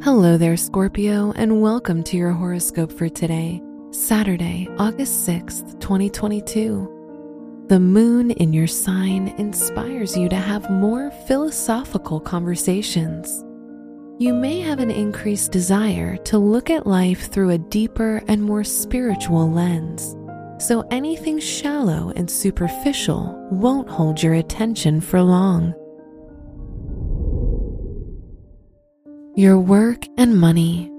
Hello there, Scorpio, and welcome to your horoscope for today, Saturday, August 6th, 2022. The moon in your sign inspires you to have more philosophical conversations. You may have an increased desire to look at life through a deeper and more spiritual lens, so anything shallow and superficial won't hold your attention for long. Your work and money.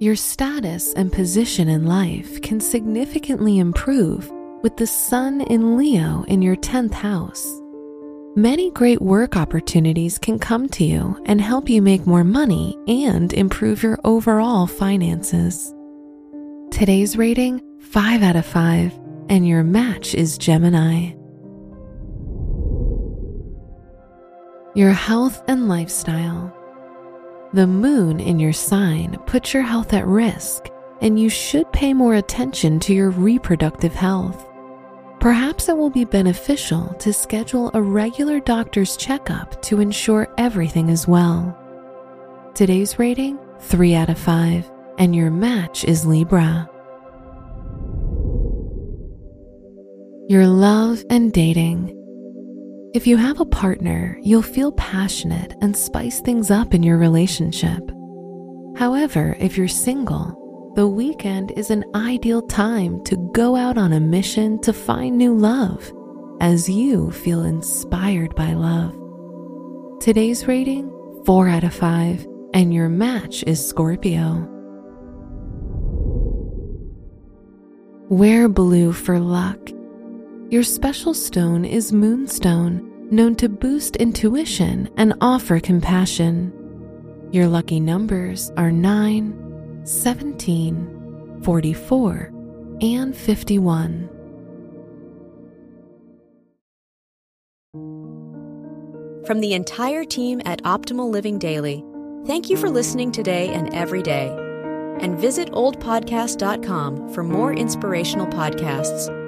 Your status and position in life can significantly improve with the Sun in Leo in your 10th house. Many great work opportunities can come to you and help you make more money and improve your overall finances. Today's rating 5 out of 5, and your match is Gemini. Your health and lifestyle. The moon in your sign puts your health at risk, and you should pay more attention to your reproductive health. Perhaps it will be beneficial to schedule a regular doctor's checkup to ensure everything is well. Today's rating 3 out of 5, and your match is Libra. Your love and dating. If you have a partner, you'll feel passionate and spice things up in your relationship. However, if you're single, the weekend is an ideal time to go out on a mission to find new love as you feel inspired by love. Today's rating 4 out of 5, and your match is Scorpio. Wear blue for luck your special stone is Moonstone, known to boost intuition and offer compassion. Your lucky numbers are 9, 17, 44, and 51. From the entire team at Optimal Living Daily, thank you for listening today and every day. And visit oldpodcast.com for more inspirational podcasts.